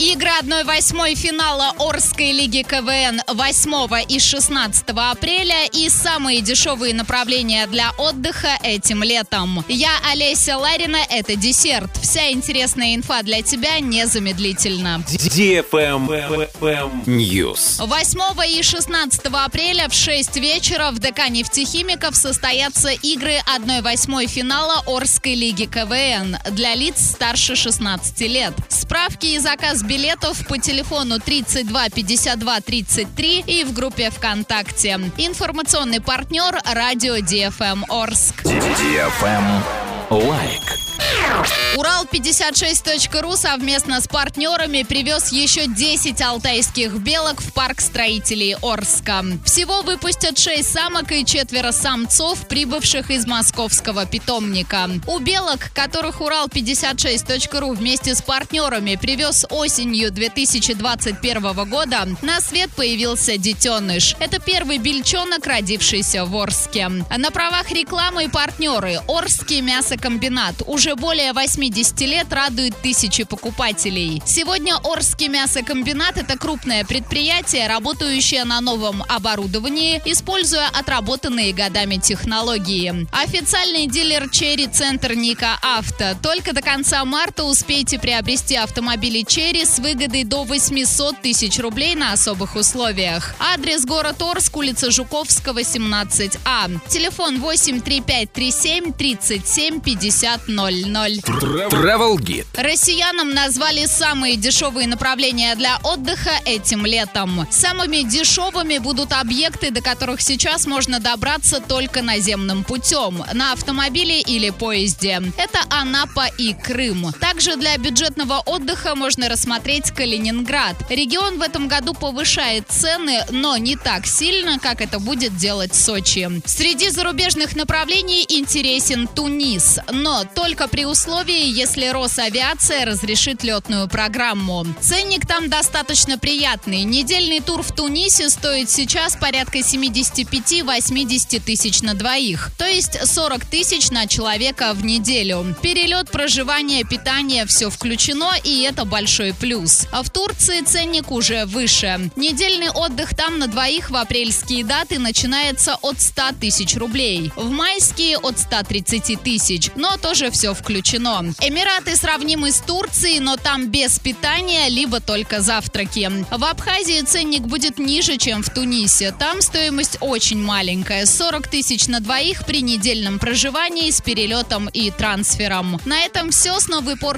Игры 1-8 финала Орской лиги КВН 8 и 16 апреля и самые дешевые направления для отдыха этим летом. Я Олеся Ларина, это десерт. Вся интересная инфа для тебя незамедлительно. News. 8 и 16 апреля в 6 вечера в ДК нефтехимиков состоятся игры 1-8 финала Орской лиги КВН для лиц старше 16 лет. Справки и заказ билетов по телефону 32 52 33 и в группе ВКонтакте. Информационный партнер радио DFM Орск. Лайк. Урал56.ру совместно с партнерами привез еще 10 алтайских белок в парк строителей Орска. Всего выпустят 6 самок и четверо самцов, прибывших из московского питомника. У белок, которых Урал56.ру вместе с партнерами привез осенью 2021 года, на свет появился детеныш. Это первый бельчонок, родившийся в Орске. На правах рекламы партнеры Орский мясокомбинат уже более 80 лет радует тысячи покупателей. Сегодня Орский мясокомбинат – это крупное предприятие, работающее на новом оборудовании, используя отработанные годами технологии. Официальный дилер Черри Центр Ника Авто. Только до конца марта успейте приобрести автомобили Черри с выгодой до 800 тысяч рублей на особых условиях. Адрес город Орск, улица Жуковского, 17А. Телефон 83537 37 50 00. Travel Guide. Россиянам назвали самые дешевые направления для отдыха этим летом. Самыми дешевыми будут объекты, до которых сейчас можно добраться только наземным путем, на автомобиле или поезде. Это Анапа и Крым. Также для бюджетного отдыха можно рассмотреть Калининград. Регион в этом году повышает цены, но не так сильно, как это будет делать Сочи. Среди зарубежных направлений интересен Тунис, но только при условии, если Росавиация разрешит летную программу. Ценник там достаточно приятный. Недельный тур в Тунисе стоит сейчас порядка 75-80 тысяч на двоих, то есть 40 тысяч на человека в неделю. Перелет, проживание, питание – все включено, и это большой плюс. А в Турции ценник уже выше. Недельный отдых там на двоих в апрельские даты начинается от 100 тысяч рублей. В майские от 130 тысяч, но тоже все включено. Эмираты сравнимы с Турцией, но там без питания, либо только завтраки. В Абхазии ценник будет ниже, чем в Тунисе. Там стоимость очень маленькая – 40 тысяч на двоих при недельном проживании с перелетом и трансфером. На этом все с новой порцией